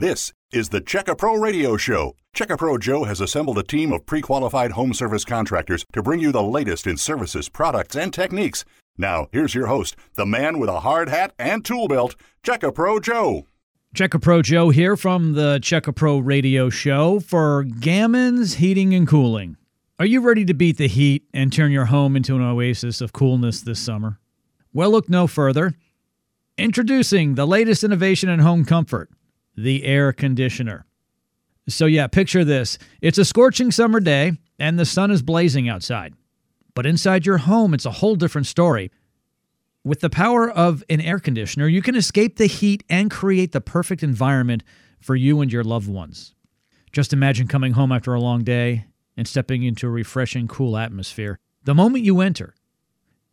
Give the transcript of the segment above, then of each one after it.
This is the Checka Pro Radio Show. Checka Pro Joe has assembled a team of pre qualified home service contractors to bring you the latest in services, products, and techniques. Now, here's your host, the man with a hard hat and tool belt, Checka Pro Joe. Checka Pro Joe here from the Checka Pro Radio Show for Gammon's Heating and Cooling. Are you ready to beat the heat and turn your home into an oasis of coolness this summer? Well, look no further. Introducing the latest innovation in home comfort the air conditioner. So, yeah, picture this it's a scorching summer day and the sun is blazing outside. But inside your home, it's a whole different story. With the power of an air conditioner, you can escape the heat and create the perfect environment for you and your loved ones. Just imagine coming home after a long day and stepping into a refreshing, cool atmosphere. The moment you enter,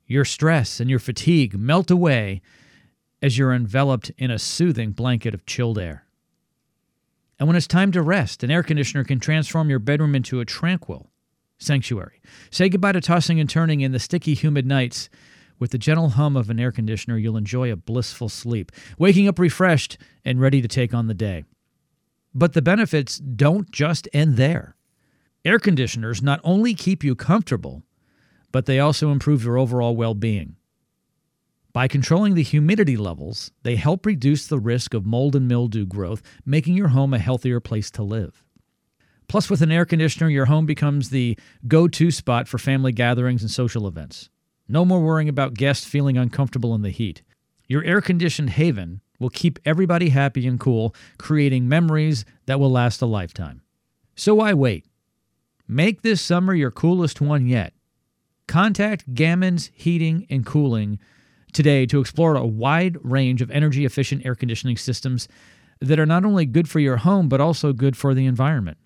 your stress and your fatigue melt away as you're enveloped in a soothing blanket of chilled air. And when it's time to rest, an air conditioner can transform your bedroom into a tranquil sanctuary. Say goodbye to tossing and turning in the sticky, humid nights. With the gentle hum of an air conditioner, you'll enjoy a blissful sleep, waking up refreshed and ready to take on the day. But the benefits don't just end there. Air conditioners not only keep you comfortable, but they also improve your overall well being. By controlling the humidity levels, they help reduce the risk of mold and mildew growth, making your home a healthier place to live. Plus, with an air conditioner, your home becomes the go to spot for family gatherings and social events. No more worrying about guests feeling uncomfortable in the heat. Your air conditioned haven will keep everybody happy and cool, creating memories that will last a lifetime. So why wait? Make this summer your coolest one yet. Contact Gammon's Heating and Cooling today to explore a wide range of energy efficient air conditioning systems that are not only good for your home, but also good for the environment.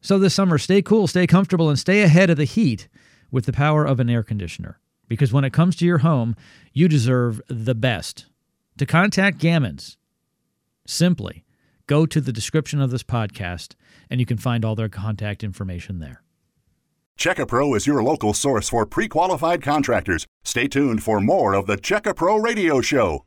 So this summer, stay cool, stay comfortable, and stay ahead of the heat with the power of an air conditioner. Because when it comes to your home, you deserve the best. To contact Gammon's, simply go to the description of this podcast and you can find all their contact information there. Checka Pro is your local source for pre qualified contractors. Stay tuned for more of the Checka Pro Radio Show.